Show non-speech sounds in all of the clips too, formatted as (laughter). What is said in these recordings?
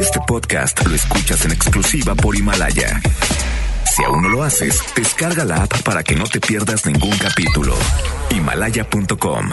Este podcast lo escuchas en exclusiva por Himalaya. Si aún no lo haces, descarga la app para que no te pierdas ningún capítulo. Himalaya.com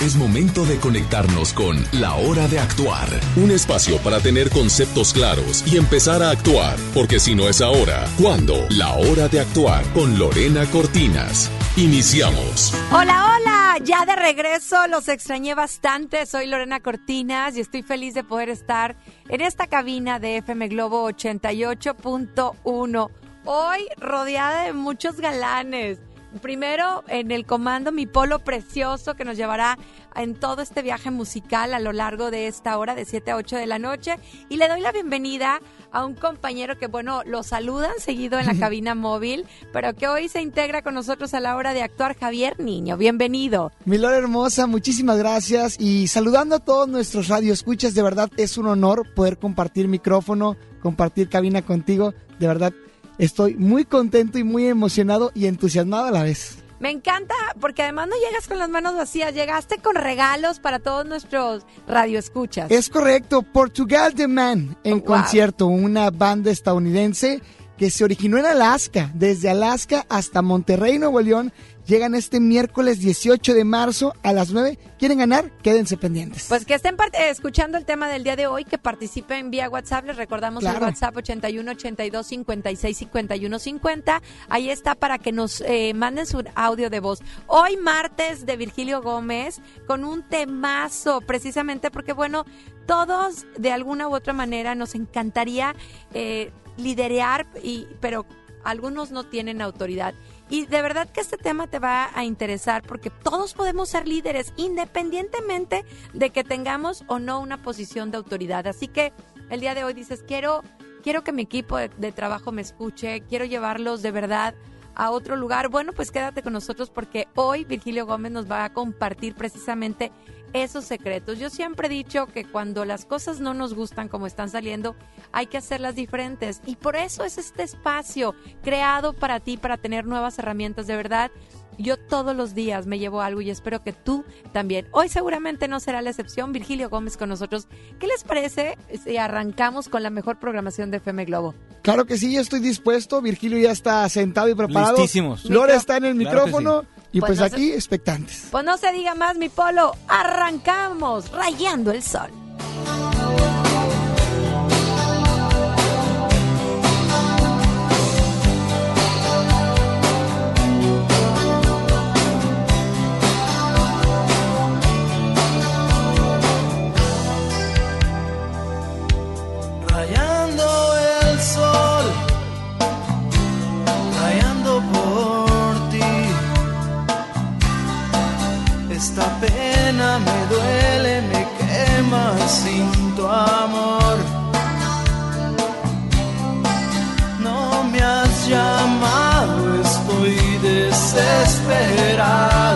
Es momento de conectarnos con La Hora de Actuar, un espacio para tener conceptos claros y empezar a actuar, porque si no es ahora, ¿cuándo? La Hora de Actuar con Lorena Cortinas. Iniciamos. Hola, hola, ya de regreso, los extrañé bastante, soy Lorena Cortinas y estoy feliz de poder estar en esta cabina de FM Globo 88.1. Hoy rodeada de muchos galanes. Primero en el comando mi polo precioso que nos llevará en todo este viaje musical a lo largo de esta hora de 7 a 8 de la noche y le doy la bienvenida a un compañero que bueno, lo saludan seguido en la (laughs) cabina móvil, pero que hoy se integra con nosotros a la hora de actuar Javier Niño. Bienvenido. Milor hermosa, muchísimas gracias y saludando a todos nuestros radioescuchas, de verdad es un honor poder compartir micrófono, compartir cabina contigo, de verdad Estoy muy contento y muy emocionado y entusiasmado a la vez. Me encanta porque además no llegas con las manos vacías, llegaste con regalos para todos nuestros radioescuchas. Es correcto, Portugal The Man en concierto, una banda estadounidense que se originó en Alaska, desde Alaska hasta Monterrey, Nuevo León, Llegan este miércoles 18 de marzo a las 9. ¿Quieren ganar? Quédense pendientes. Pues que estén escuchando el tema del día de hoy, que participen vía WhatsApp. Les recordamos el WhatsApp 81 82 56 51 50. Ahí está para que nos eh, manden su audio de voz. Hoy martes de Virgilio Gómez con un temazo, precisamente porque, bueno, todos de alguna u otra manera nos encantaría eh, liderear, y, pero algunos no tienen autoridad. Y de verdad que este tema te va a interesar porque todos podemos ser líderes independientemente de que tengamos o no una posición de autoridad. Así que el día de hoy dices, quiero, quiero que mi equipo de, de trabajo me escuche, quiero llevarlos de verdad a otro lugar. Bueno, pues quédate con nosotros porque hoy Virgilio Gómez nos va a compartir precisamente esos secretos. Yo siempre he dicho que cuando las cosas no nos gustan como están saliendo, hay que hacerlas diferentes. Y por eso es este espacio creado para ti, para tener nuevas herramientas de verdad. Yo todos los días me llevo algo y espero que tú también. Hoy seguramente no será la excepción. Virgilio Gómez con nosotros. ¿Qué les parece si arrancamos con la mejor programación de FM Globo? Claro que sí, yo estoy dispuesto. Virgilio ya está sentado y preparado. Listísimos. Lore está en el micrófono. Y pues, pues aquí, expectantes. Pues no se diga más, mi polo. Arrancamos, rayando el sol. me duele, me quema sin tu amor. No me has llamado, estoy desesperado.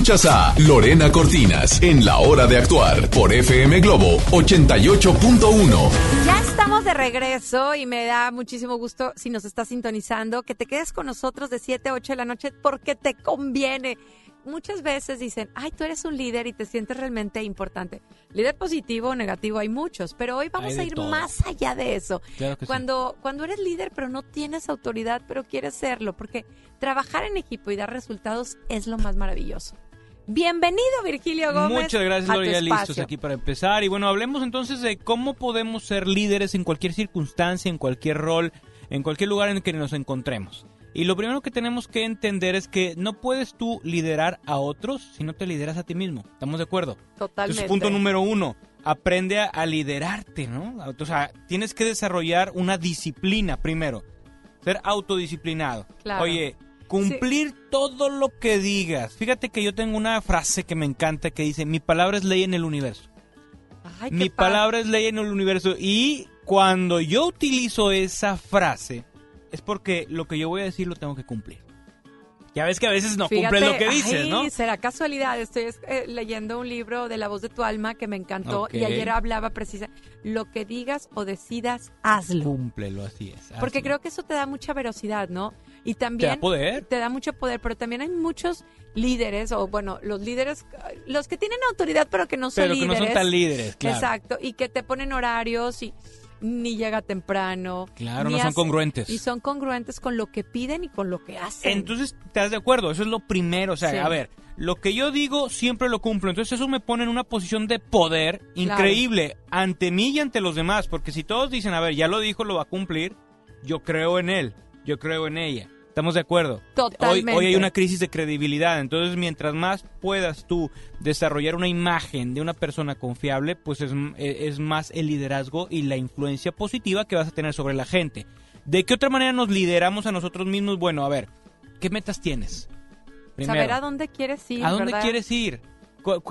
Escuchas a Lorena Cortinas en La Hora de Actuar por FM Globo 88.1. Ya estamos de regreso y me da muchísimo gusto si nos estás sintonizando que te quedes con nosotros de 7 a 8 de la noche porque te conviene muchas veces dicen, ay, tú eres un líder y te sientes realmente importante. Líder positivo o negativo hay muchos, pero hoy vamos a ir más allá de eso. cuando, cuando eres líder pero no tienes autoridad, pero quieres serlo, porque trabajar en equipo y dar resultados es lo más maravilloso. Bienvenido, Virgilio Gómez. Muchas gracias, Gloria. Listos aquí para empezar. Y bueno, hablemos entonces de cómo podemos ser líderes en cualquier circunstancia, en cualquier rol, en cualquier lugar en el que nos encontremos. Y lo primero que tenemos que entender es que no puedes tú liderar a otros si no te lideras a ti mismo. ¿Estamos de acuerdo? Totalmente. Entonces, punto número uno, aprende a, liderarte, ¿no? O sea, tienes que desarrollar una disciplina primero. Ser autodisciplinado. Oye, cumplir todo lo que digas. Fíjate que yo tengo una frase que me encanta que dice, mi palabra es ley en el universo. mi palabra es ley en el universo. Y cuando yo utilizo esa frase, es porque lo que yo voy a decir lo tengo que cumplir. Ya ves que a veces no cumple lo que dices, ¿no? Será casualidad. Estoy eh, leyendo un libro de La voz de tu alma que me encantó y ayer hablaba precisamente lo que digas o decidas, hazlo. Cúmplelo, así es. Porque creo que eso te da mucha velocidad, ¿no? Y también te da poder. Te da mucho poder, pero también hay muchos líderes o bueno, los líderes los que tienen autoridad pero que no son líderes. Pero que no son tan líderes, claro. Exacto, y que te ponen horarios y ni llega temprano. Claro, no son congruentes. Y son congruentes con lo que piden y con lo que hacen. Entonces, ¿estás de acuerdo? Eso es lo primero. O sea, a ver, lo que yo digo siempre lo cumplo. Entonces, eso me pone en una posición de poder increíble ante mí y ante los demás. Porque si todos dicen, a ver, ya lo dijo, lo va a cumplir, yo creo en él, yo creo en ella. ¿Estamos de acuerdo? Totalmente. Hoy, hay una crisis de credibilidad, entonces mientras más puedas tú desarrollar una imagen de una persona confiable, pues es, es más el liderazgo y la influencia positiva que vas a tener sobre la gente. ¿De qué otra manera nos lideramos a nosotros mismos? Bueno, a ver, ¿qué metas tienes? Saber a dónde quieres ir. ¿A dónde quieres ir?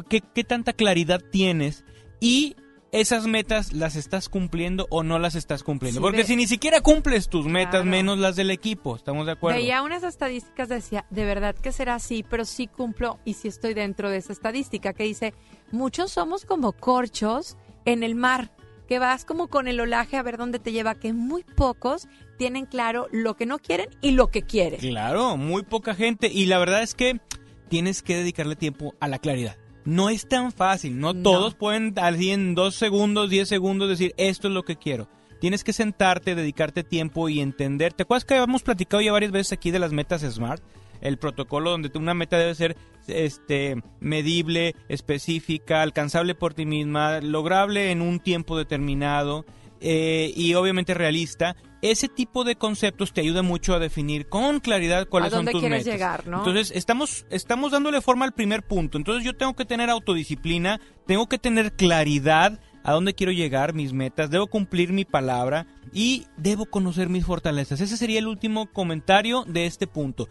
¿Qué, ¿Qué tanta claridad tienes? Y esas metas las estás cumpliendo o no las estás cumpliendo. Porque si ni siquiera cumples tus metas, menos las del equipo, ¿estamos de acuerdo? Veía unas estadísticas, decía, de verdad que será así, pero sí cumplo y sí estoy dentro de esa estadística que dice, muchos somos como corchos en el mar, que vas como con el olaje a ver dónde te lleva, que muy pocos tienen claro lo que no quieren y lo que quieren. Claro, muy poca gente y la verdad es que tienes que dedicarle tiempo a la claridad no es tan fácil. No, todos pueden así en dos segundos, diez segundos decir esto es lo que quiero. Tienes que sentarte, dedicarte tiempo y entender. ¿Te acuerdas que hemos platicado ya varias veces aquí de las metas SMART? El protocolo donde una meta debe ser este, medible, específica, alcanzable por ti misma, lograble en un tiempo determinado eh, y obviamente realista ese tipo de conceptos te ayuda mucho a definir con claridad cuáles son tus quieres llegar, ¿no? Entonces, estamos, estamos dándole forma al primer punto. Entonces, yo tengo que tener autodisciplina, tengo que tener claridad a dónde quiero llegar, mis metas, debo cumplir mi palabra y debo conocer mis fortalezas. Ese sería el último comentario de este punto.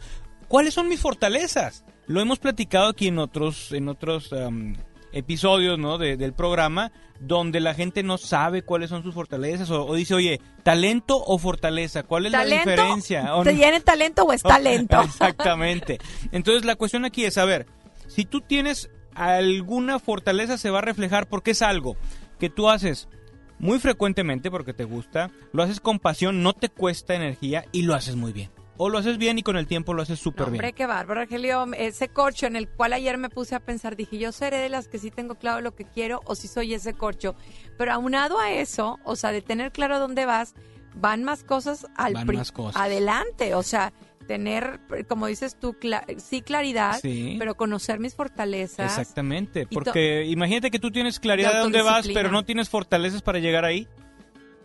¿Cuáles son mis fortalezas? Lo hemos platicado aquí en otros, en otros episodios ¿no? del programa donde la gente no sabe cuáles son sus fortalezas o, dice, oye, talento o fortaleza, ¿cuál es la diferencia? ¿Te tiene talento o es (laughs) talento? (laughs) Exactamente. Entonces la cuestión aquí es, a ver, si tú tienes alguna fortaleza se va a reflejar porque es algo que tú haces muy frecuentemente porque te gusta, lo haces con pasión, no te cuesta energía y lo haces muy bien o lo haces bien y con el tiempo lo haces súper bien. Hombre, qué bárbaro, Argelio. Ese corcho en el cual ayer me puse a pensar, dije, yo seré de las que sí tengo claro lo que quiero o si soy ese corcho. Pero aunado a eso, o sea, de tener claro dónde vas, van más cosas al van más cosas. adelante. O sea, tener, como dices tú, sí claridad, pero conocer mis fortalezas. Exactamente, porque imagínate que tú tienes claridad de dónde vas, pero no tienes fortalezas para llegar ahí.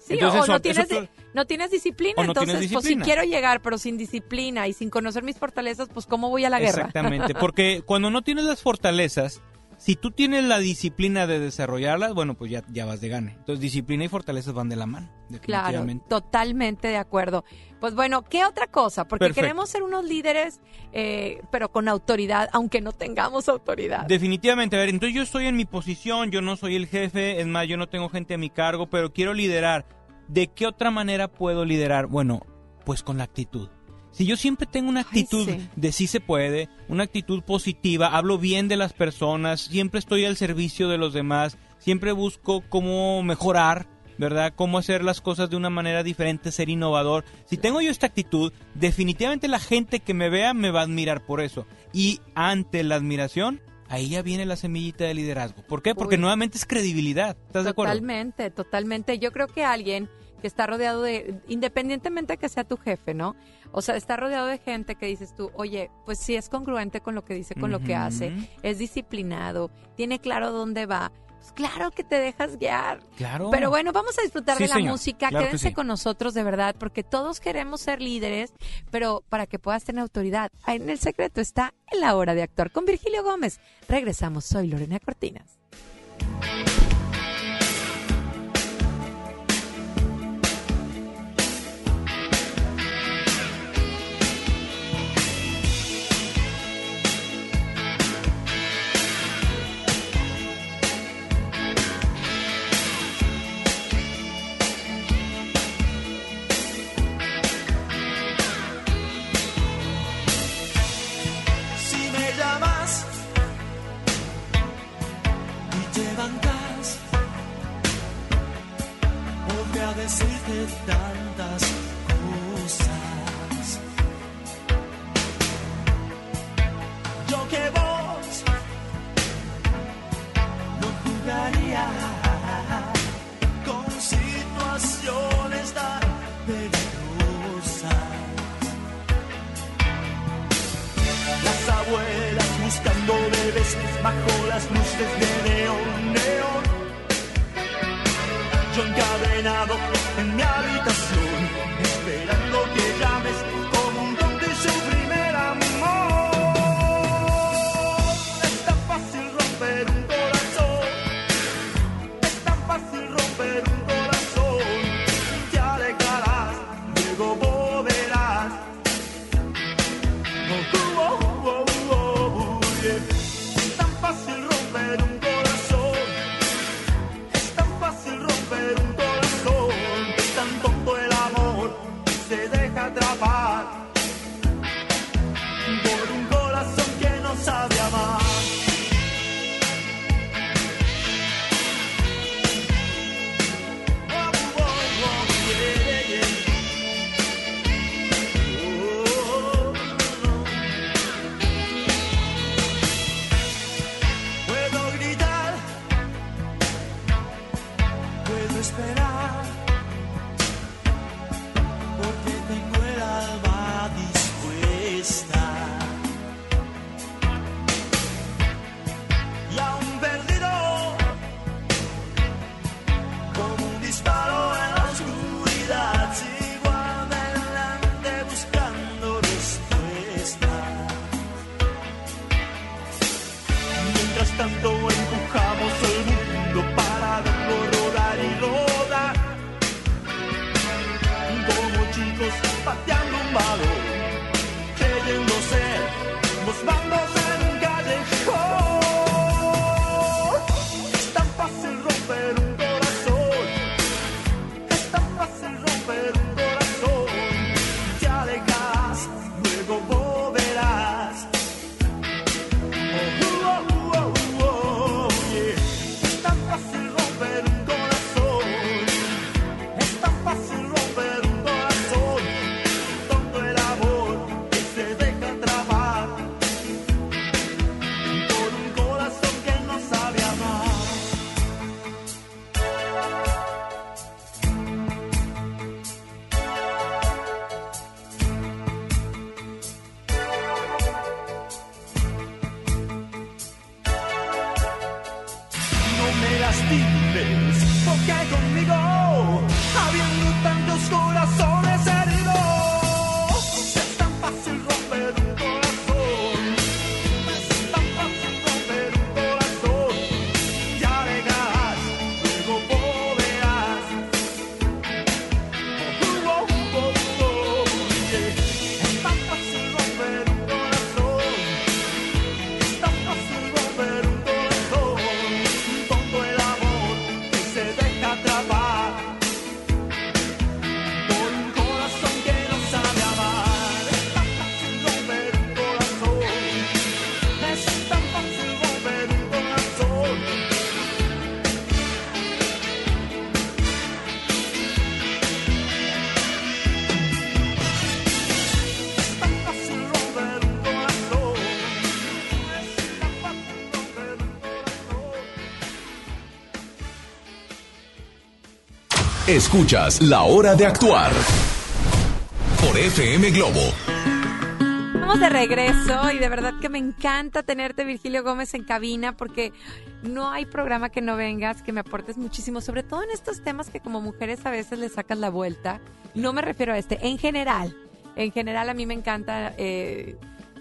Sí, o no tienes, no tienes disciplina. Entonces, pues si quiero llegar, pero sin disciplina y sin conocer mis fortalezas, pues ¿cómo voy a la guerra? Exactamente, porque cuando no tienes las fortalezas, si tú tienes la disciplina de desarrollarlas, bueno, pues ya, ya vas de gane. Entonces, disciplina y fortalezas van de la mano. Claro, totalmente de acuerdo. Pues bueno, ¿qué otra cosa? Porque queremos ser unos líderes, eh, pero con autoridad, aunque no tengamos autoridad. Definitivamente, a ver, entonces yo estoy en mi posición, yo no soy el jefe, es más, yo no tengo gente a mi cargo, pero quiero liderar. ¿De qué otra manera puedo liderar? Bueno, pues con la actitud. Si yo siempre tengo una actitud de sí se puede, una actitud positiva, hablo bien de las personas, siempre estoy al servicio de los demás, siempre busco cómo mejorar, ¿verdad? Cómo hacer las cosas de una manera diferente, ser innovador. Si tengo yo esta actitud, definitivamente la gente que me vea me va a admirar por eso. Y ante la admiración, ahí ya viene la semillita de liderazgo. ¿Por qué? Porque nuevamente es credibilidad. ¿Estás de acuerdo? Totalmente, totalmente. Yo creo que alguien que está rodeado de, independientemente que sea tu jefe, ¿no? O sea, está rodeado de gente que dices tú, oye, pues sí es congruente con lo que dice, con lo que hace, es disciplinado, tiene claro dónde va. Pues claro que te dejas guiar. Claro. Pero bueno, vamos a disfrutar de la música. Quédense con nosotros de verdad, porque todos queremos ser líderes, pero para que puedas tener autoridad. En el secreto está en la hora de actuar. Con Virgilio Gómez. Regresamos. Soy Lorena Cortinas. Escuchas La Hora de Actuar por FM Globo. Estamos de regreso y de verdad que me encanta tenerte, Virgilio Gómez, en cabina porque no hay programa que no vengas, que me aportes muchísimo, sobre todo en estos temas que como mujeres a veces le sacas la vuelta. No me refiero a este, en general. En general a mí me encanta eh,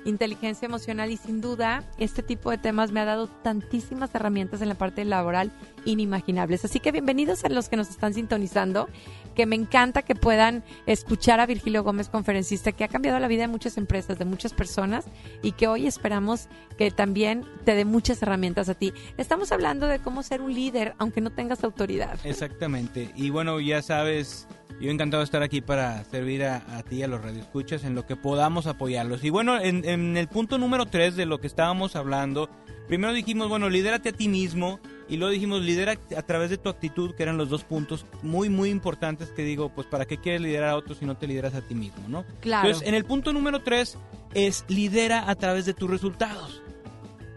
inteligencia emocional y sin duda este tipo de temas me ha dado tantísimas herramientas en la parte laboral inimaginables. Así que bienvenidos a los que nos están sintonizando, que me encanta que puedan escuchar a Virgilio Gómez, conferencista, que ha cambiado la vida de muchas empresas, de muchas personas y que hoy esperamos que también te dé muchas herramientas a ti. Estamos hablando de cómo ser un líder aunque no tengas autoridad. Exactamente. Y bueno, ya sabes, yo encantado de estar aquí para servir a, a ti, a los radioescuchas, en lo que podamos apoyarlos. Y bueno, en, el punto número 3 de lo que estábamos hablando, primero dijimos, bueno, lidérate a ti mismo. Y luego dijimos, lidera a través de tu actitud, que eran los dos puntos muy, muy importantes que digo, pues para qué quieres liderar a otros si no te lideras a ti mismo, ¿no? Claro. Entonces, en el punto número 3 es lidera a través de tus resultados.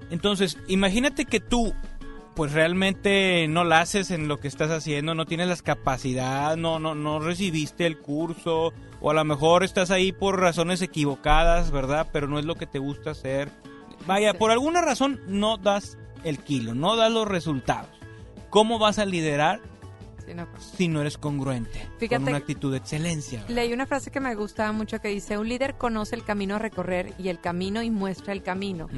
Entonces, imagínate que tú, pues realmente no la haces en lo que estás haciendo, no tienes las capacidades, no, no, no recibiste el curso, o a lo mejor estás ahí por razones equivocadas, ¿verdad? Pero no es lo que te gusta hacer. Vaya, por alguna razón no das el kilo, no das los resultados. ¿Cómo vas a liderar no. si no eres congruente? Fíjate- con una actitud de excelencia. ¿verdad? Leí una frase que me gustaba mucho que dice, un líder conoce el camino a recorrer y el camino y muestra el camino.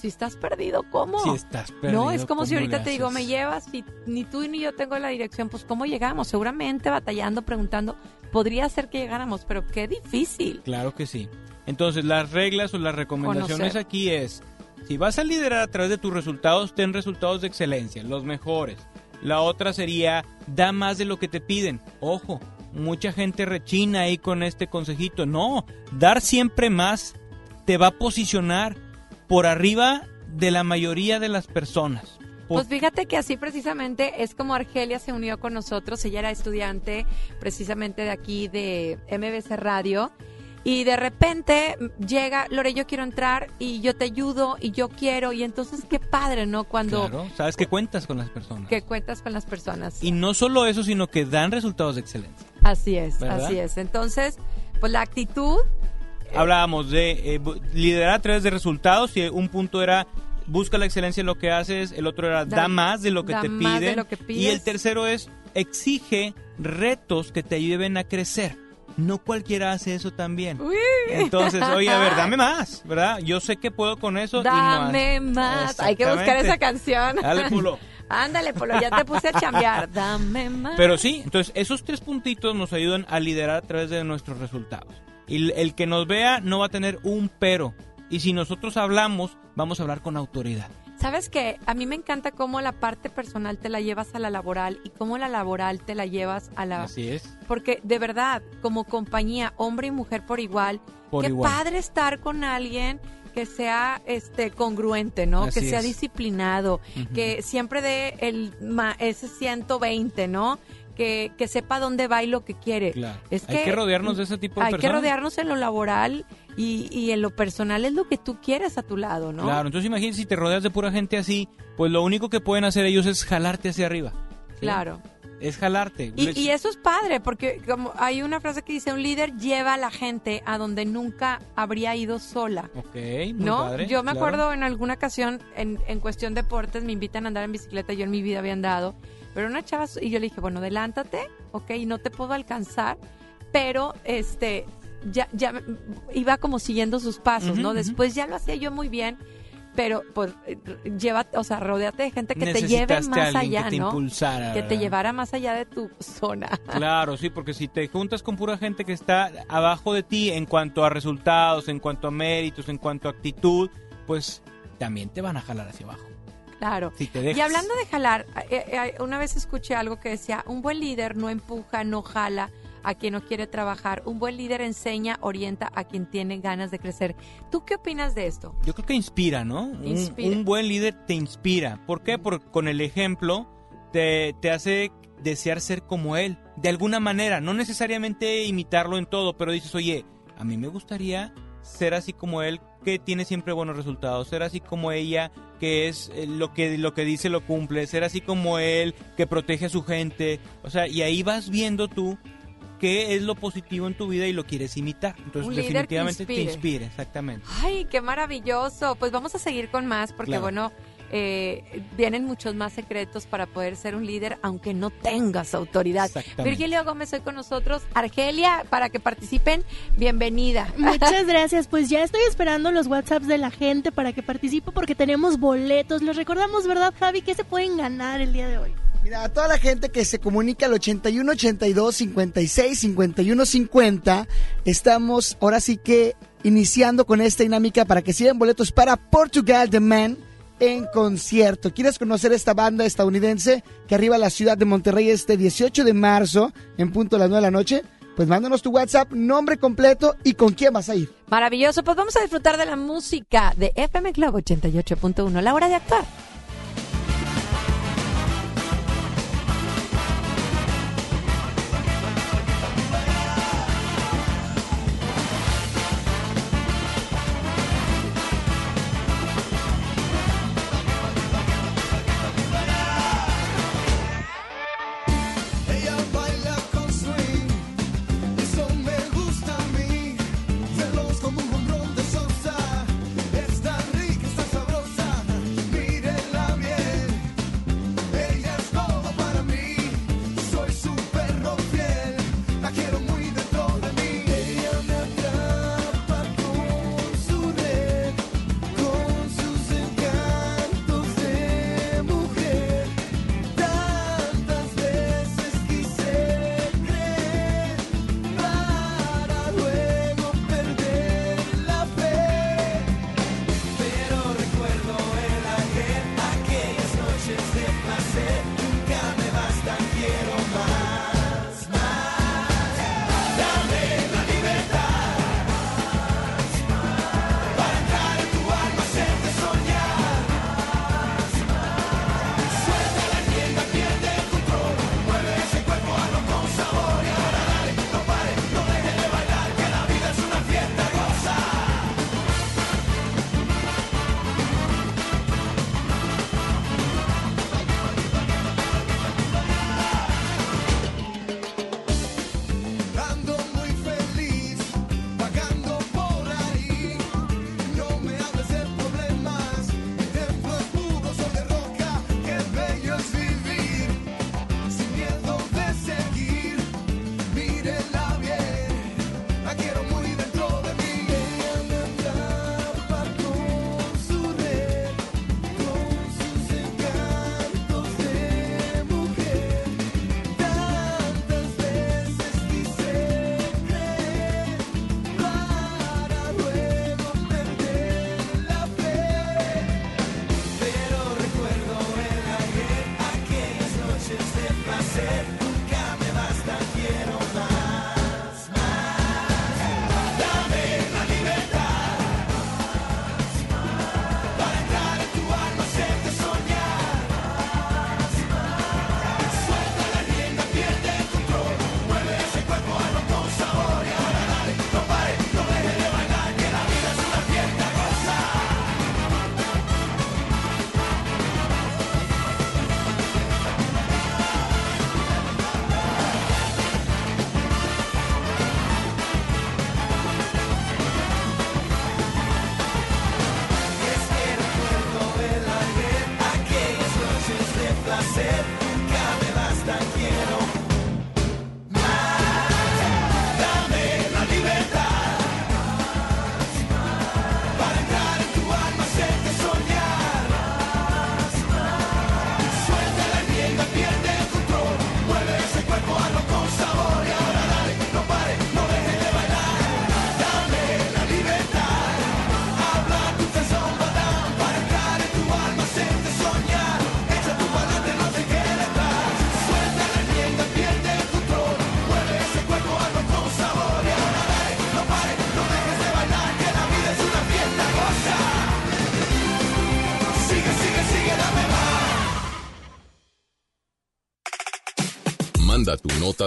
Si estás perdido, ¿cómo? Si estás perdido, no, es como si ¿cómo ahorita te digo, me llevas y ni tú ni yo tengo la dirección, pues ¿cómo llegamos? Seguramente batallando, preguntando, podría ser que llegáramos, pero qué difícil. Claro que sí. Entonces, las reglas o las recomendaciones Conocer. aquí es, si vas a liderar a través de tus resultados, ten resultados de excelencia, los mejores. La otra sería, da más de lo que te piden. Ojo, mucha gente rechina ahí con este consejito. No, dar siempre más te va a posicionar por arriba de la mayoría de las personas. Pues fíjate que así precisamente es como Argelia se unió con nosotros. Ella era estudiante precisamente de aquí de MBC Radio. Y de repente llega, Lore, yo quiero entrar y yo te ayudo y yo quiero. Y entonces qué padre, ¿no? Cuando Claro, sabes que cuentas con las personas. que cuentas con las personas. Y no solo eso, sino que dan resultados de excelencia. Así es, ¿Verdad? así es. Entonces, pues la actitud, Hablábamos de eh, liderar a través de resultados y un punto era busca la excelencia en lo que haces, el otro era da, Da- más de lo que te piden lo que y el tercero es exige retos que te ayuden a crecer. No cualquiera hace eso también. uy, Entonces, oye, a ver, (laughs) dame más, ¿verdad? Yo sé que puedo con eso. y no dame más. Hay que buscar esa canción. Dale, Pulo. (laughs) Ándale, Polo, ya te puse a chambear. Dame más. Pero sí, entonces esos tres puntitos nos ayudan a liderar a través de nuestros resultados. Y el que nos vea no va a tener un pero. Y si nosotros hablamos, vamos a hablar con autoridad. Sabes que a mí me encanta cómo la parte personal te la llevas a la laboral y cómo la laboral te la llevas a la... Así es. Porque de verdad, como compañía, hombre y mujer por igual, Por qué igual. padre estar con alguien que sea este congruente, ¿no? Así que sea es. disciplinado, que siempre dé el ma- ese 120, ¿no? Que, que sepa dónde va y lo que quiere. Claro. Es Hay que rodearnos de ese tipo de Hay que personas. rodearnos en lo laboral y, y en lo personal es lo que tú quieres a tu lado, ¿no? Claro, entonces imagínate si te rodeas de pura gente así, pues lo único que pueden hacer ellos es jalarte hacia arriba. ¿sí? Claro. Es jalarte. Y, eso es padre, porque como hay una frase que dice, un líder lleva a la gente a donde nunca habría ido sola. Ok, muy ¿No? padre, yo me claro. acuerdo en alguna ocasión, en, en cuestión deportes, me invitan a andar en bicicleta, yo en mi vida había andado, pero una chava, y yo le dije, bueno, adelántate, ok, no te puedo alcanzar, pero este, ya, ya iba como siguiendo sus pasos, ¿no? Después ya lo hacía yo muy bien, pero pues lleva, o sea, rodeate de gente que te lleve más allá, que te ¿no? impulsara, Que te llevara más allá de tu zona. (laughs) Claro, sí, porque si te juntas con pura gente que está abajo de ti en cuanto a resultados, en cuanto a méritos, en cuanto a actitud, pues también te van a jalar hacia abajo. Claro. Si te dejas. Y hablando de jalar, eh, eh, una vez escuché algo que decía, un buen líder no empuja, no jala a quien no quiere trabajar. Un buen líder enseña, orienta a quien tiene ganas de crecer. ¿Tú qué opinas de esto? Yo creo que inspira, ¿no? Un, buen líder te inspira. ¿Por qué? Porque con el ejemplo te, te hace desear ser como él. De alguna manera, no necesariamente imitarlo en todo, pero dices, oye, a mí me gustaría ser así como él, que tiene siempre buenos resultados, ser así como ella, que es eh, lo que, lo que dice lo cumple, ser así como él, que protege a su gente, o sea, y ahí vas viendo tú qué es lo positivo en tu vida y lo quieres imitar. Entonces, Un definitivamente te inspira, exactamente. Ay, qué maravilloso. Pues vamos a seguir con más porque, Claro. bueno, eh, vienen muchos más secretos para poder ser un líder aunque no tengas autoridad. Virgilio Gómez hoy con nosotros. Argelia, para que participen, bienvenida. Muchas (laughs) gracias. Pues ya estoy esperando los WhatsApps de la gente para que participe porque tenemos boletos. Les recordamos, ¿verdad, Javi? que se pueden ganar el día de hoy? Mira, a toda la gente que se comunica al 81 82 56 51 50, estamos ahora sí que iniciando con esta dinámica para que sigan boletos para Portugal The Man en concierto. ¿Quieres conocer esta banda estadounidense que arriba a la ciudad de Monterrey este 18 de marzo en punto de las 9 de la noche? Pues mándanos tu WhatsApp, nombre completo y con quién vas a ir. Maravilloso. Pues vamos a disfrutar de la música de FM Globo 88.1, la hora de actuar.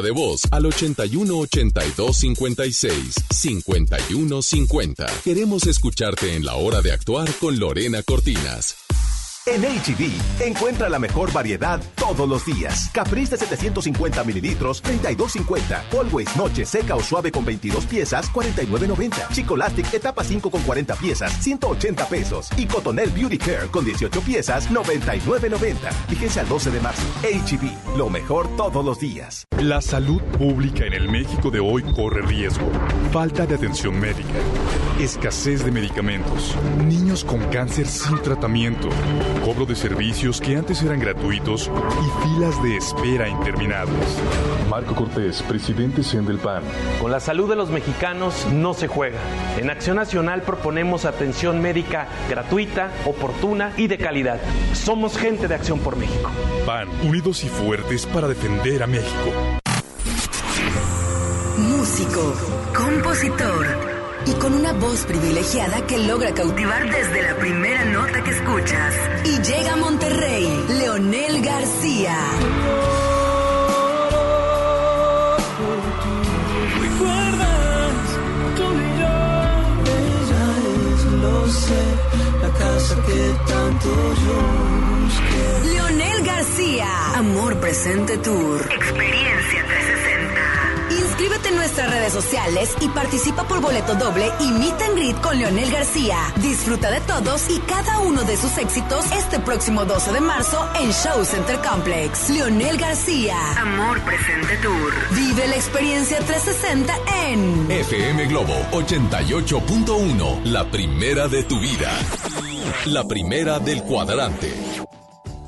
De voz al 81 82 56 51 50. Queremos escucharte en la hora de actuar con Lorena Cortinas. En HB, encuentra la mejor variedad todos los días. Caprice de 750 mililitros, 32.50. Always Noche Seca o Suave con 22 piezas, 49.90. Chicolastic Etapa 5 con 40 piezas, 180 pesos. Y Cotonel Beauty Care con 18 piezas, 99.90. Fíjense al 12 de marzo. HB, lo mejor todos los días. La salud pública en el México de hoy corre riesgo. Falta de atención médica. Escasez de medicamentos. Niños con cáncer sin tratamiento cobro de servicios que antes eran gratuitos y filas de espera interminables. Marco Cortés, presidente PAN. Con la salud de los mexicanos no se juega. En Acción Nacional proponemos atención médica gratuita, oportuna y de calidad. Somos gente de Acción por México. PAN, unidos y fuertes para defender a México. Músico, compositor y con una voz privilegiada que logra cautivar desde la primera nota que escuchas. Y llega a Monterrey, Leonel García. la casa que tanto yo Leonel García, Amor Presente Tour. Experiencia 360. Inscríbete en nuestras redes sociales y participa por boleto doble y meet and greet con Leonel García. Disfruta de todos y cada uno de sus éxitos este próximo 12 de marzo en Show Center Complex. Leonel García. Amor Presente Tour. Vive la experiencia 360 en FM Globo 88.1. La primera de tu vida. La primera del cuadrante.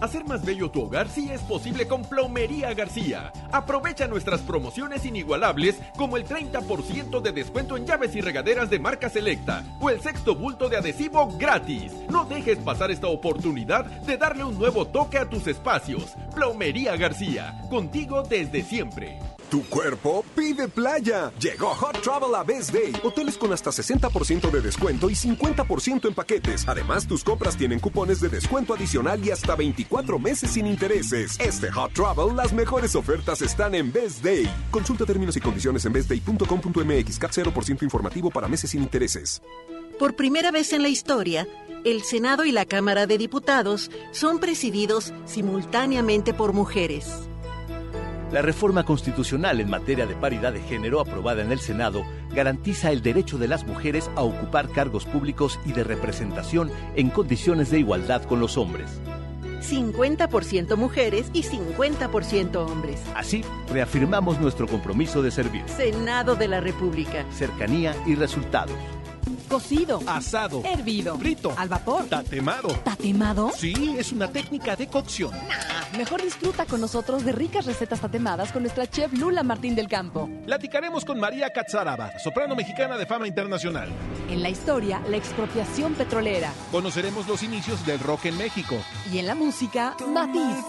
Hacer más bello tu hogar sí es posible con Plomería García. Aprovecha nuestras promociones inigualables como el 30% de descuento en llaves y regaderas de marca selecta o el sexto bulto de adhesivo gratis. No dejes pasar esta oportunidad de darle un nuevo toque a tus espacios. Plomería García, contigo desde siempre. Tu cuerpo pide playa. Llegó Hot Travel a Best Day. Hoteles con hasta 60% de descuento y 50% en paquetes. Además, tus compras tienen cupones de descuento adicional y hasta 24 meses sin intereses. Este Hot Travel, las mejores ofertas están en Best Day. Consulta términos y condiciones en bestday.com.mx. Cap 0% informativo para meses sin intereses. Por primera vez en la historia, el Senado y la Cámara de Diputados son presididos simultáneamente por mujeres. La reforma constitucional en materia de paridad de género aprobada en el Senado garantiza el derecho de las mujeres a ocupar cargos públicos y de representación en condiciones de igualdad con los hombres. 50% mujeres y 50% hombres. Así, reafirmamos nuestro compromiso de servir. Senado de la República. Cercanía y resultados. Cocido. Asado. Hervido. Frito. Al vapor. Tatemado. ¿Tatemado? Sí, es una técnica de cocción. Nah, mejor disfruta con nosotros de ricas recetas tatemadas con nuestra chef Lula Martín del Campo. Platicaremos con María Catzaraba, soprano mexicana de fama internacional. En la historia, la expropiación petrolera. Conoceremos los inicios del rock en México. Y en la música, Matiz.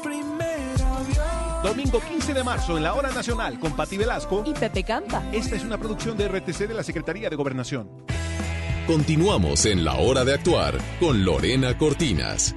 Domingo 15 de marzo en la Hora Nacional con Pati Velasco y Pepe Campa. Esta es una producción de RTC de la Secretaría de Gobernación. Continuamos en la hora de actuar con Lorena Cortinas.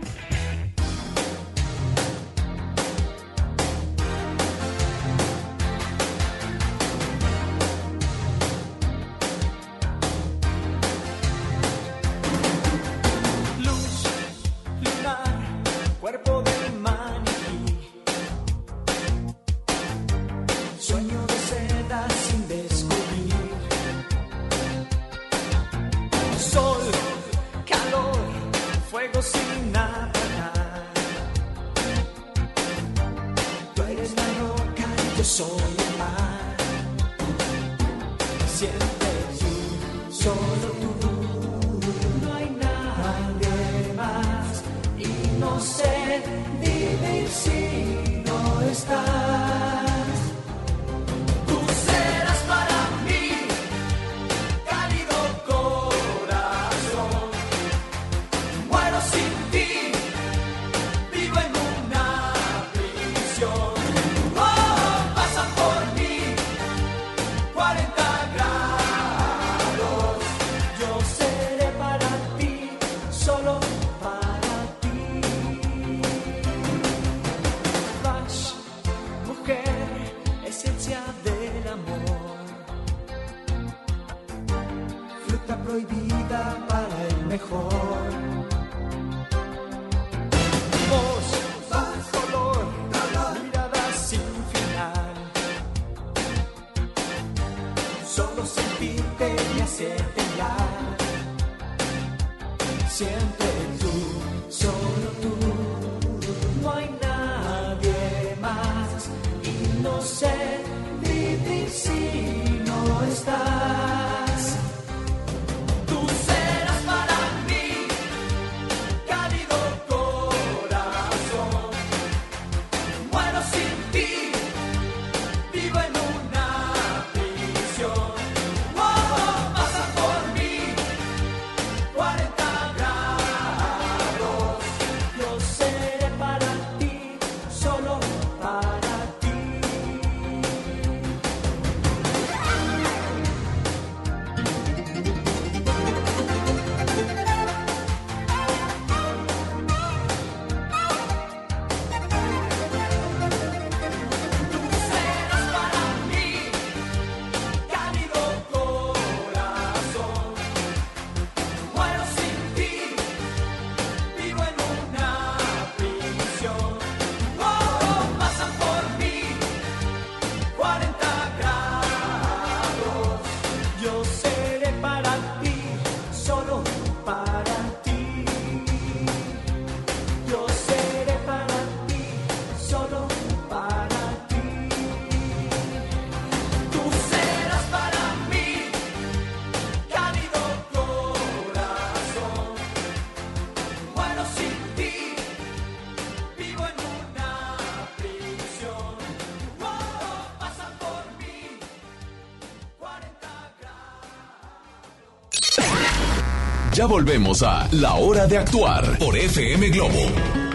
Ya volvemos a La Hora de Actuar por FM Globo.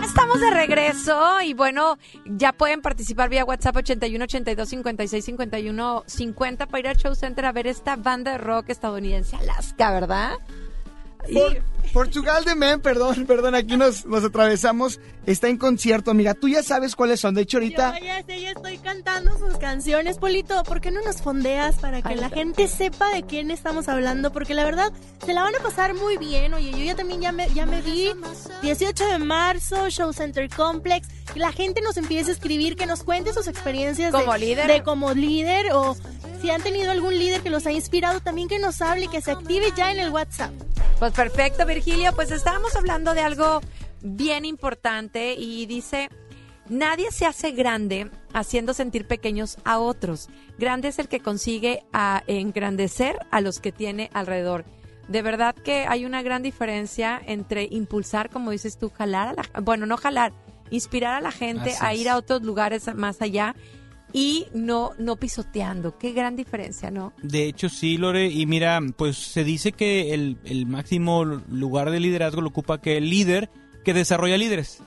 Estamos de regreso y bueno, ya pueden participar vía WhatsApp 81 82 56 51 50 para ir al Show Center a ver esta banda de rock estadounidense Alaska, ¿verdad? Por- Portugal de Men, perdón, (laughs) perdón, aquí nos, nos atravesamos. Está en concierto, amiga. Tú ya sabes cuáles son. De hecho, ahorita. Yo ya sé, ya estoy cantando sus canciones, Polito. ¿Por qué no nos fondeas para que Ay, la gente sepa de quién estamos hablando? Porque la verdad, se la van a pasar muy bien. Oye, yo ya también ya me, ya me vi. 18 de marzo, Show Center Complex. Y la gente nos empieza a escribir, que nos cuente sus experiencias Como de, líder. de como líder o si han tenido algún líder que los ha inspirado, también que nos hable y que se active ya en el WhatsApp. Pues perfecto, Virgilio. Pues estábamos hablando de algo bien importante y dice, nadie se hace grande haciendo sentir pequeños a otros. Grande es el que consigue a engrandecer a los que tiene alrededor. De verdad que hay una gran diferencia entre impulsar, como dices tú, jalar a la, bueno, no jalar, inspirar a la gente a ir a otros lugares más allá y no no pisoteando. Qué gran diferencia, ¿no? De hecho, sí, Lore. Y mira, pues se dice que el, el máximo lugar de liderazgo lo ocupa que el líder que desarrolla líderes. ¿sí?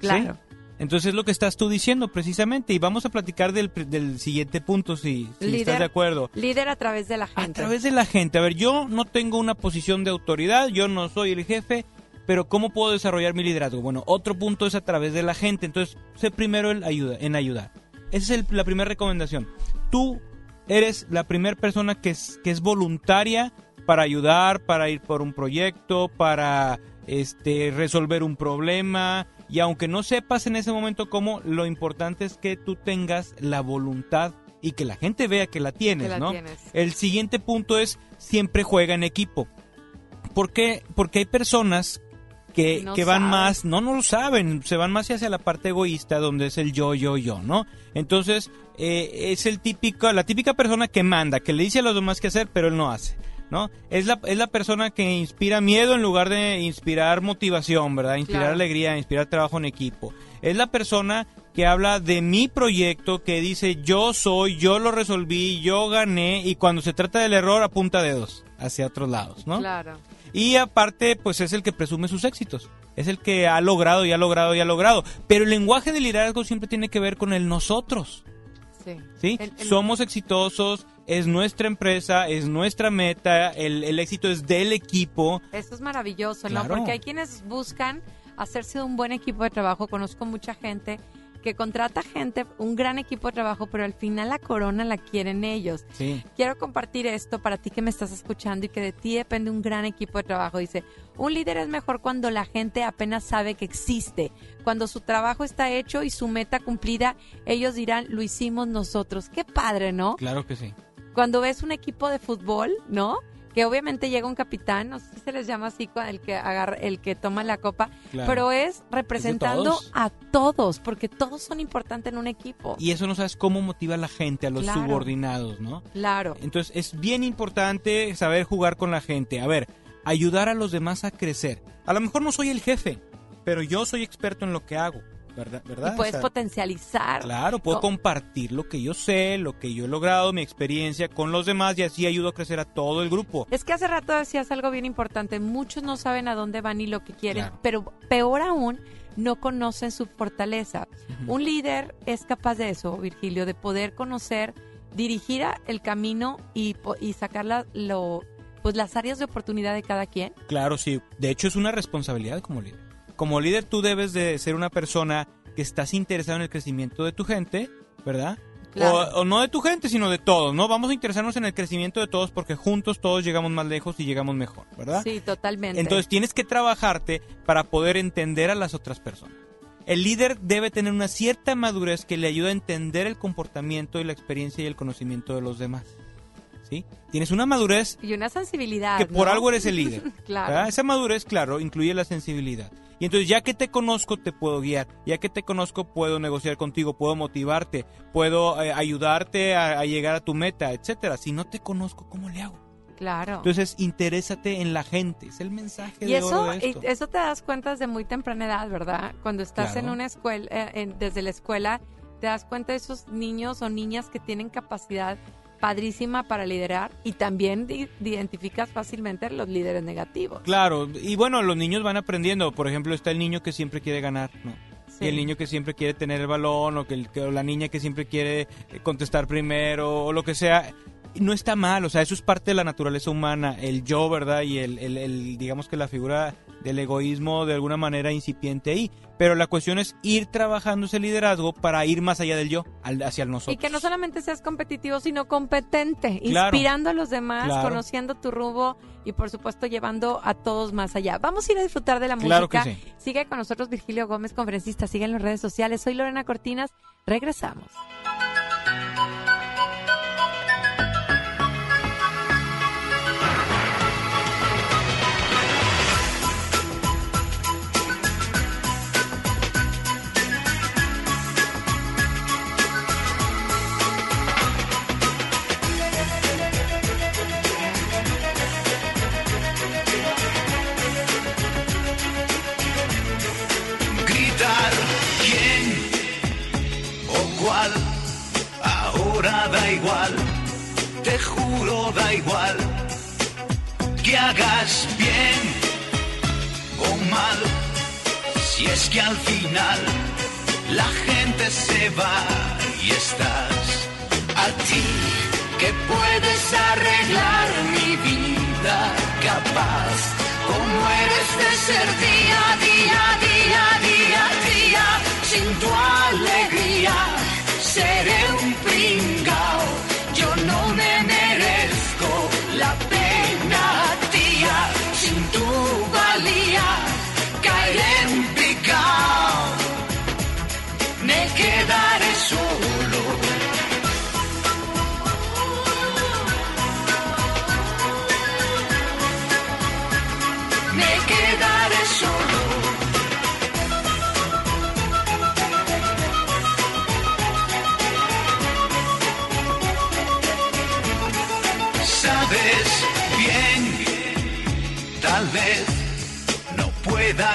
Claro. Entonces es lo que estás tú diciendo precisamente. Y vamos a platicar del, del siguiente punto, si, si estás de acuerdo. Líder a través de la A gente. través de la gente. A ver, yo no tengo una posición de autoridad, yo no soy el jefe, pero ¿cómo puedo desarrollar mi liderazgo? Bueno, otro punto es a través de la gente. Entonces, sé primero el ayuda, en ayudar. Esa es el- la primera recomendación. Tú eres la primera persona que es, que es voluntaria para ayudar, para ir por un proyecto, para este, resolver un problema. Y aunque no sepas en ese momento cómo, lo importante es que tú tengas la voluntad y que la gente vea que la tienes, la ¿no? tienes. El siguiente punto es siempre juega en equipo. ¿Por qué? Porque hay personas que, No que van más, no, no lo saben, se van más hacia la parte egoísta donde es el yo, yo, yo, ¿no? Entonces, eh, es el típico, la típica persona que manda, que le dice a los demás qué hacer, pero él no hace. ¿No? Es la, es la persona que inspira miedo en lugar de inspirar motivación, ¿verdad? Inspirar Claro. alegría, inspirar trabajo en equipo. Es la persona que habla de mi proyecto, que dice yo soy, yo lo resolví, yo gané, y cuando se trata del error apunta dedos hacia otros lados, ¿no? Claro. Y aparte, pues es el que presume sus éxitos. Es el que ha logrado y ha logrado y ha logrado. Pero el lenguaje del liderazgo siempre tiene que ver con el nosotros. Sí. ¿sí? El- el- Somos exitosos, es nuestra empresa, es nuestra meta, el, el éxito es del equipo. Eso es maravilloso, ¿no? Porque hay quienes buscan hacerse un buen equipo de trabajo. Conozco mucha gente que contrata gente, un gran equipo de trabajo, pero al final la corona la quieren ellos. Sí. Quiero compartir esto para ti que me estás escuchando y que de ti depende un gran equipo de trabajo. Dice, un líder es mejor cuando la gente apenas sabe que existe, cuando su trabajo está hecho y su meta cumplida, ellos dirán, lo hicimos nosotros. Qué padre, ¿no? Claro que sí. cuando ves un equipo de fútbol, ¿no? Que obviamente llega un capitán, no sé si se les llama así, el que agarra, el que toma la copa, Claro. pero es representando todos. a todos, porque todos son importantes en un equipo. Y eso no sabes cómo motiva a la gente, a los Claro. subordinados, ¿no? Claro. Entonces es bien importante saber jugar con la gente. A ver, ayudar a los demás a crecer. A lo mejor no soy el jefe, pero yo soy experto en lo que hago, ¿verdad? ¿verdad? Y puedes O sea, potencializar. Claro, puedo Co- compartir lo que yo sé, lo que yo he logrado, mi experiencia con los demás y así ayudo a crecer a todo el grupo. Es que hace rato decías algo bien importante. Muchos no saben a dónde van y lo que quieren, Claro. pero peor aún, no conocen su fortaleza. Un líder es capaz de eso, Virgilio, de poder conocer, dirigir el camino y, y sacar la- lo, pues las áreas de oportunidad de cada quien. Claro, sí. De hecho, es una responsabilidad como líder. Como líder, tú debes de ser una persona que estás interesado en el crecimiento de tu gente, ¿verdad? Claro. O, o no de tu gente, sino de todos, ¿no? Vamos a interesarnos en el crecimiento de todos porque juntos todos llegamos más lejos y llegamos mejor, ¿verdad? Sí, totalmente. Entonces tienes que trabajarte para poder entender a las otras personas. El líder debe tener una cierta madurez que le ayude a entender el comportamiento y la experiencia y el conocimiento de los demás. ¿Sí? Tienes una madurez y una sensibilidad. que por ¿no? algo eres el (laughs) líder. claro. ¿verdad? Esa madurez, claro, incluye la sensibilidad. Y entonces, ya que te conozco, te puedo guiar. Ya que te conozco, puedo negociar contigo, puedo motivarte, puedo eh, ayudarte a, a llegar a tu meta, etcétera. Si no te conozco, ¿cómo le hago? Claro. Entonces, interésate en la gente. Es el mensaje Y de oro eso, de esto. y eso te das cuenta desde muy temprana edad, ¿verdad? Cuando estás en una escuela, eh, en- desde la escuela, te das cuenta de esos niños o niñas que tienen capacidad padrísima para liderar y también identificas fácilmente los líderes negativos. Claro, y bueno, los niños van aprendiendo. Por ejemplo, está el niño que siempre quiere ganar, ¿no? Sí. Y el niño que siempre quiere tener el balón, o, que, el- que- o la niña que siempre quiere eh, contestar primero, o lo que sea. No está mal, o sea, eso es parte de la naturaleza humana, el yo, ¿verdad? Y el, el- el, digamos que la figura del egoísmo de alguna manera incipiente ahí. Pero la cuestión es ir trabajando ese liderazgo para ir más allá del yo, al- hacia el nosotros. Y que no solamente seas competitivo, sino competente, Claro. inspirando a los demás, Claro. conociendo tu rumbo y por supuesto llevando a todos más allá. Vamos a ir a disfrutar de la Claro música. que sí. Sigue con nosotros Virgilio Gómez, conferencista, sigue en las redes sociales. Soy Lorena Cortinas, regresamos. Cuál, ahora da igual, te juro da igual, que hagas bien o mal, si es que al final la gente se va y estás a ti que puedes arreglar mi vida capaz como eres de ser día día, día, día, día, sin tu alegría seré un pringao, yo no me merezco la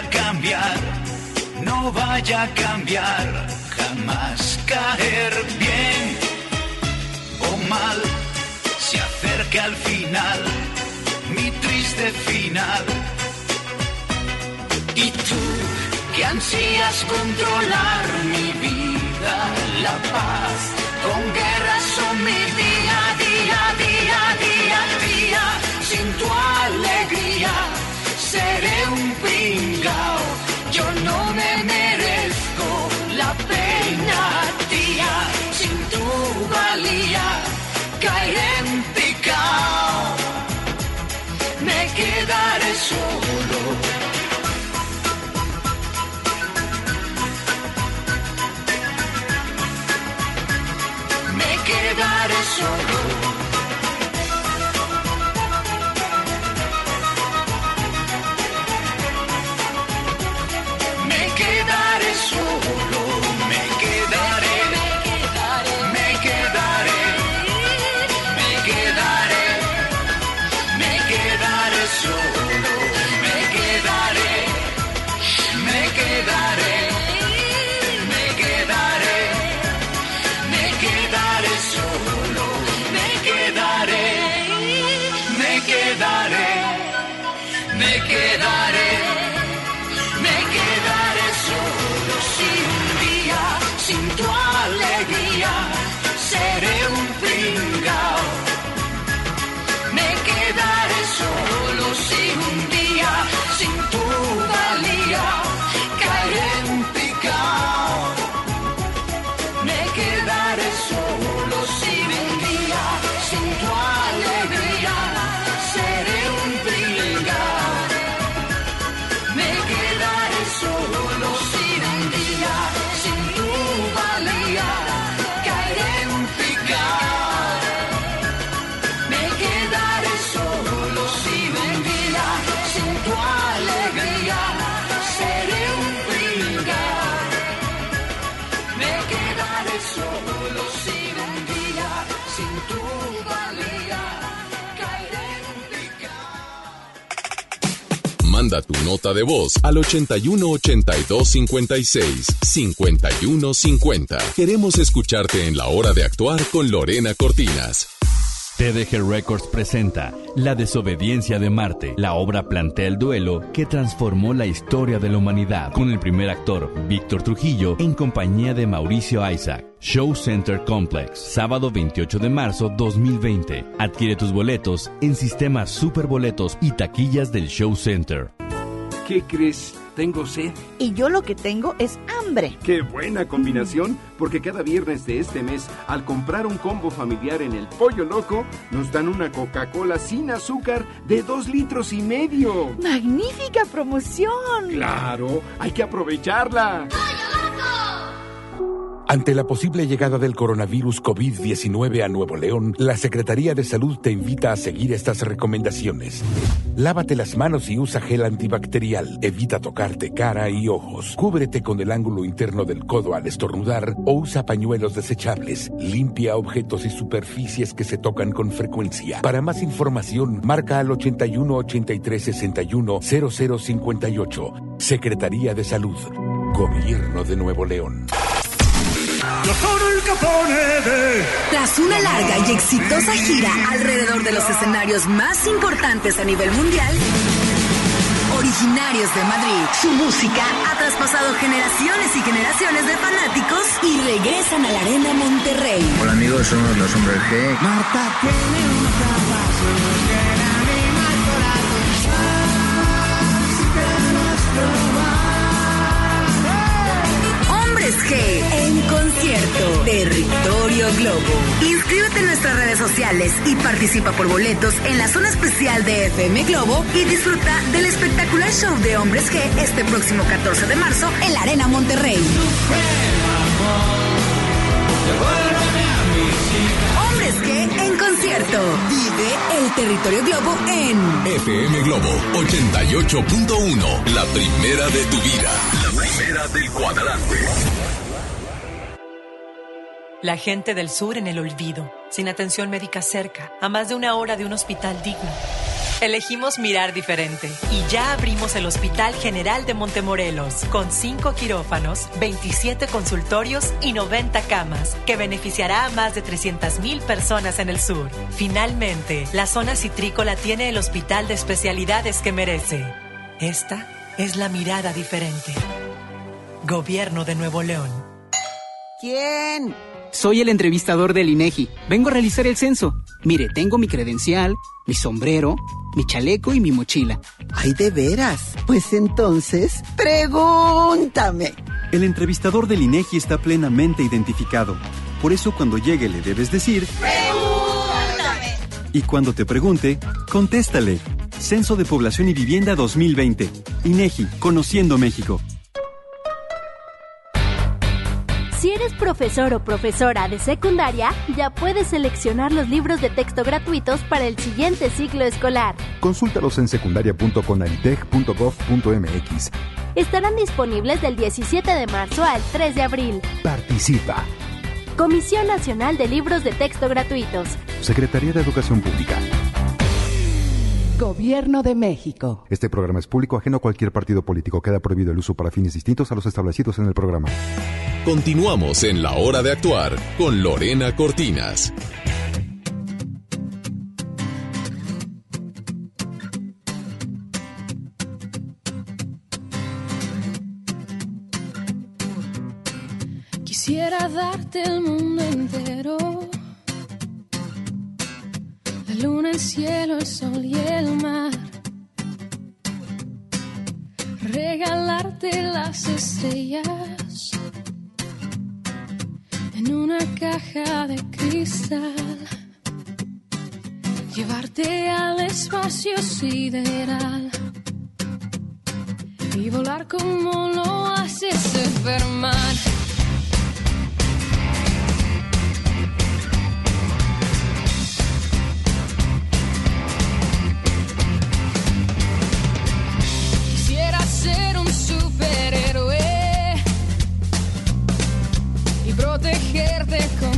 cambiar, no vaya a cambiar, jamás caer bien o mal, se acerca al final, mi triste final. Y tú que ansías controlar mi vida, la paz, con guerras son mi día, día, día, día, día, sin tu alegría seré un pringao, yo no me merezco la pena, tía, sin tu valía caeré en picao, me quedaré solo. me quedaré solo. Tu nota de voz al 81 82 56 51 50. Queremos escucharte en la hora de actuar con Lorena Cortinas. TDG Records presenta La desobediencia de Marte. La obra plantea el duelo que transformó la historia de la humanidad, con el primer actor, Víctor Trujillo, en compañía de Mauricio Isaac. Show Center Complex, sábado 28 de marzo 2020. Adquiere tus boletos en sistemas superboletos y taquillas del Show Center. ¿Qué crees? Tengo sed. Y yo lo que tengo es hambre. Qué buena combinación, porque cada viernes de este mes, al comprar un combo familiar en el Pollo Loco, nos dan una Coca-Cola sin azúcar de dos litros y medio. ¡Magnífica promoción! Claro, hay que aprovecharla. Ante la posible llegada del coronavirus COVID-19 a Nuevo León, la Secretaría de Salud te invita a seguir estas recomendaciones. Lávate las manos y usa gel antibacterial. Evita tocarte cara y ojos. Cúbrete con el ángulo interno del codo al estornudar o usa pañuelos desechables. Limpia objetos y superficies que se tocan con frecuencia. Para más información, marca al 81 83 61 0058. Secretaría de Salud. Gobierno de Nuevo León. Yo soy el Capone de... Tras una larga y exitosa gira alrededor de los escenarios más importantes a nivel mundial, originarios de Madrid, su música ha traspasado generaciones y generaciones de fanáticos y regresan a la Arena Monterrey. Hola amigos, somos los hombres G. Marta tiene un capazo que le anima el corazón. Así que nuestro Hombres G concierto. Territorio Globo. Inscríbete en nuestras redes sociales y participa por boletos en la zona especial de FM Globo y disfruta del espectacular show de Hombres G este próximo 14 de marzo en la Arena Monterrey. Hombres G en concierto. Vive el Territorio Globo en FM Globo 88.1, la primera de tu vida. La primera del cuadrante. La gente del sur en el olvido, sin atención médica cerca, a más de una hora de un hospital digno. Elegimos mirar diferente y ya abrimos el Hospital General de Montemorelos con 5 quirófanos, 27 consultorios y 90 camas, que beneficiará a más de 300.000 personas en el sur. Finalmente, la zona citrícola tiene el hospital de especialidades que merece. Esta es la mirada diferente. Gobierno de Nuevo León. ¿Quién? Soy el entrevistador del INEGI. Vengo a realizar el censo. Mire, tengo mi credencial, mi sombrero, mi chaleco y mi mochila. Ay, de veras. Pues entonces, pregúntame. El entrevistador del INEGI está plenamente identificado. Por eso cuando llegue le debes decir... Pregúntame. Y cuando te pregunte, contéstale. Censo de Población y Vivienda 2020. INEGI, Conociendo México. Profesor o profesora de secundaria, ya puedes seleccionar los libros de texto gratuitos para el siguiente ciclo escolar. Consúltalos en secundaria.conalitech.gov.mx. Estarán disponibles del 17 de marzo al 3 de abril. Participa. Comisión Nacional de Libros de Texto Gratuitos. Secretaría de Educación Pública. Gobierno de México. Este programa es público ajeno a cualquier partido político. Queda prohibido el uso para fines distintos a los establecidos en el programa. Continuamos en la hora de actuar con Lorena Cortinas. Quisiera darte el mundo entero. Luna, el cielo, el sol y el mar. Regalarte las estrellas en una caja de cristal. Llevarte al espacio sideral y volar como lo hace Superman. Contra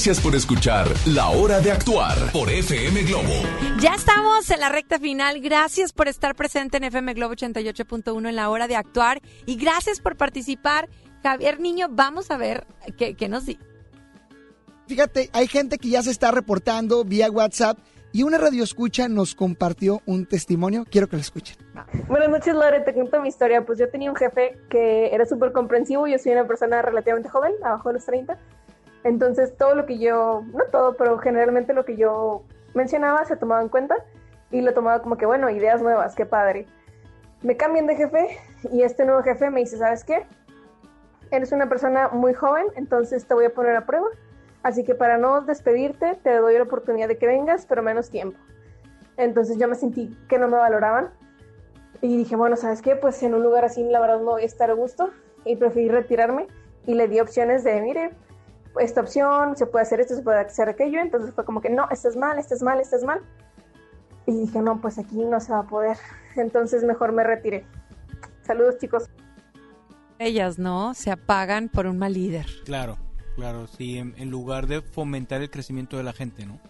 Gracias por escuchar La Hora de Actuar por FM Globo. Ya estamos en la recta final. Gracias por estar presente en FM Globo 88.1 en la hora de actuar y gracias por participar. Javier Niño, vamos a ver qué, qué nos dice. Fíjate, hay gente que ya se está reportando vía WhatsApp y una radio escucha nos compartió un testimonio. Quiero que lo escuchen. Buenas noches, Lore. Te cuento mi historia. Pues yo tenía un jefe que era súper comprensivo. Yo soy una persona relativamente joven, abajo de los 30. Entonces, todo lo que yo, no todo, pero generalmente lo que yo mencionaba se tomaba en cuenta y lo tomaba como que, bueno, ideas nuevas, qué padre. Me cambian de jefe y este nuevo jefe me dice, ¿sabes qué? Eres una persona muy joven, entonces te voy a poner a prueba. Así que para no despedirte, te doy la oportunidad de que vengas, pero menos tiempo. Entonces yo me sentí que no me valoraban y dije, bueno, ¿sabes qué? Pues en un lugar así la verdad no voy a estar a gusto y preferí retirarme y le di opciones de, mire, esta opción, se puede hacer esto, se puede hacer aquello. Entonces fue como que no, esto es mal, esto es mal, esto es mal. Y dije, no, pues aquí no se va a poder. (laughs) Entonces mejor me retiré. Saludos, chicos. Ellas, ¿no? Se apagan por un mal líder. Claro, claro, sí, en, en lugar de fomentar el crecimiento de la gente, ¿no?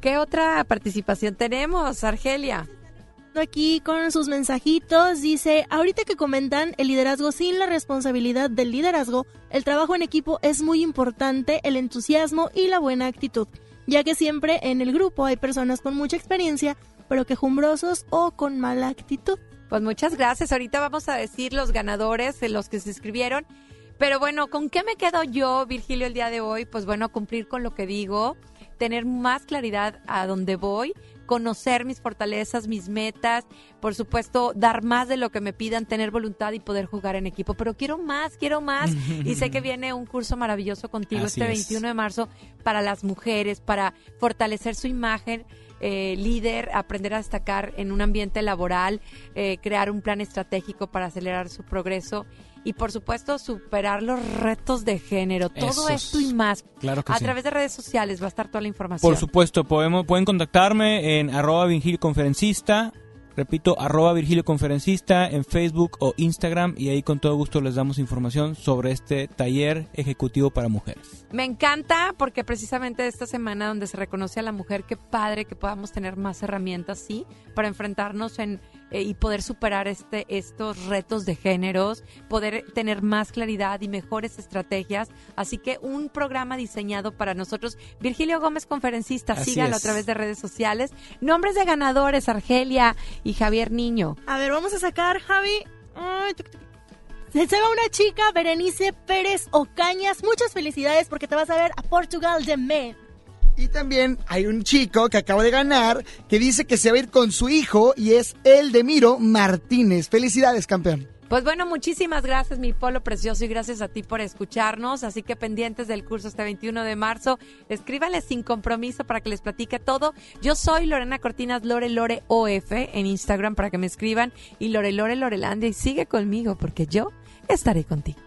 ¿Qué otra participación tenemos, Argelia? Aquí con sus mensajitos. Dice, ahorita que comentan el liderazgo sin la responsabilidad del liderazgo, el trabajo en equipo es muy importante, el entusiasmo y la buena actitud, ya que siempre en el grupo hay personas con mucha experiencia, pero quejumbrosos o con mala actitud. Pues muchas gracias. Ahorita vamos a decir los ganadores, los que se escribieron. Pero bueno, ¿con qué me quedo yo, Virgilio, el día de hoy? Pues bueno, cumplir con lo que digo, tener más claridad a dónde voy, conocer mis fortalezas, mis metas, por supuesto, dar más de lo que me pidan, tener voluntad y poder jugar en equipo. Pero quiero más, quiero más. y sé que (laughs) viene un curso maravilloso contigo Así este es. 21 de marzo para las mujeres, para fortalecer su imagen. eh, líder, aprender a destacar en un ambiente laboral, eh, crear un plan estratégico para acelerar su progreso y por supuesto superar los retos de género. Todo Esos. esto y más. Claro que a sí. través de redes sociales va a estar toda la información. Por supuesto, podemos, pueden contactarme en arroba Virgilio Conferencista, repito, arroba Virgilio Conferencista en Facebook o Instagram y ahí con todo gusto les damos información sobre este taller ejecutivo para mujeres. Me encanta porque precisamente esta semana donde se reconoce a la mujer, qué padre que podamos tener más herramientas, sí, para enfrentarnos en eh, y poder superar este estos retos de géneros, poder tener más claridad y mejores estrategias. Así que un programa diseñado para nosotros. Virgilio Gómez, conferencista, Así sígalo es. a través de redes sociales. Nombres de ganadores, Argelia y Javier Niño. A ver, vamos a sacar, Javi. Ay, tuc, tuc. Se va una chica, Berenice Pérez Ocañas. Muchas felicidades porque te vas a ver a Portugal de Men. Y también hay un chico que acaba de ganar que dice que se va a ir con su hijo y es Eldemiro Martínez. Felicidades, campeón. Pues bueno, muchísimas gracias, mi polo precioso, y gracias a ti por escucharnos. Así que pendientes del curso este 21 de marzo, escríbanle sin compromiso para que les platique todo. Yo soy Lorena Cortinas, Lore Lore OF en Instagram para que me escriban, y Lore Lore y sigue conmigo porque yo estaré contigo.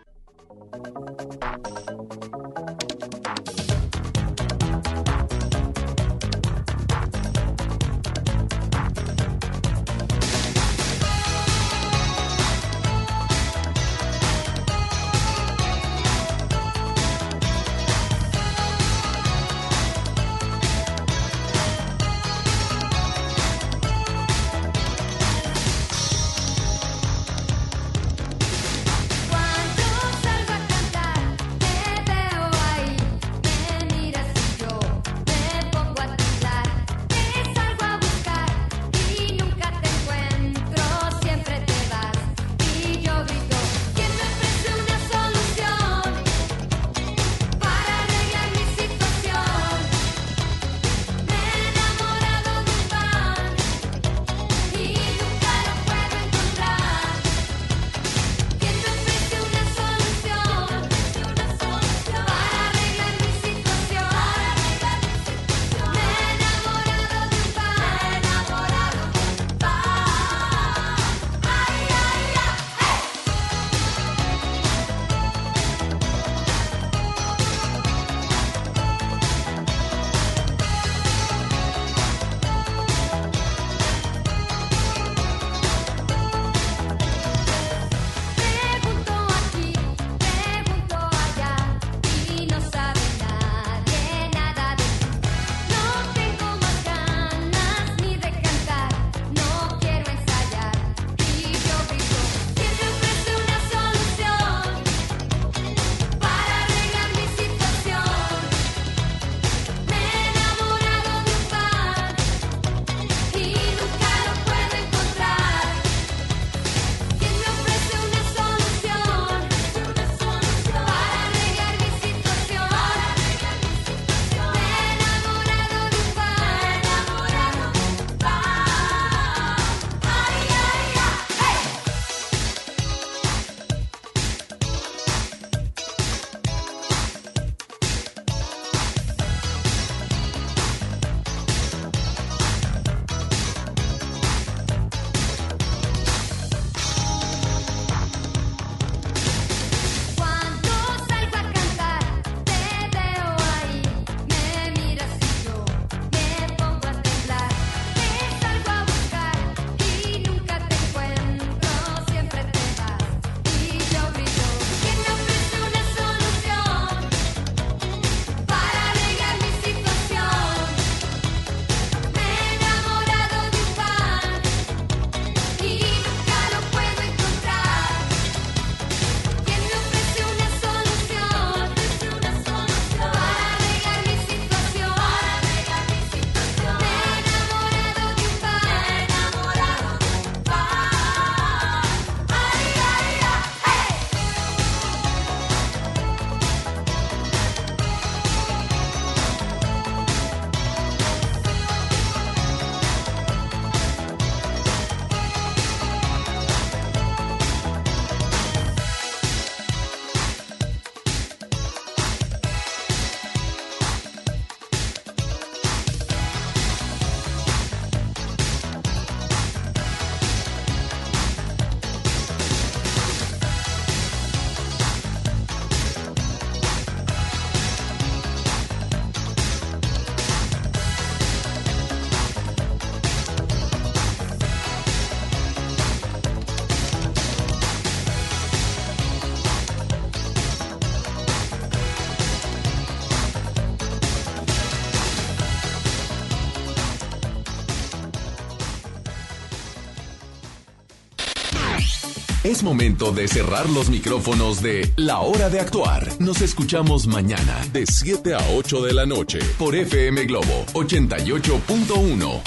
Momento de cerrar los micrófonos de La Hora de Actuar. Nos escuchamos mañana de 7 a 8 de la noche por FM Globo 88.1.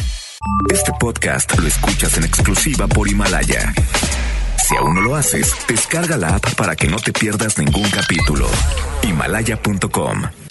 Este podcast lo escuchas en exclusiva por Himalaya. Si aún no lo haces, descarga la app para que no te pierdas ningún capítulo. Himalaya.com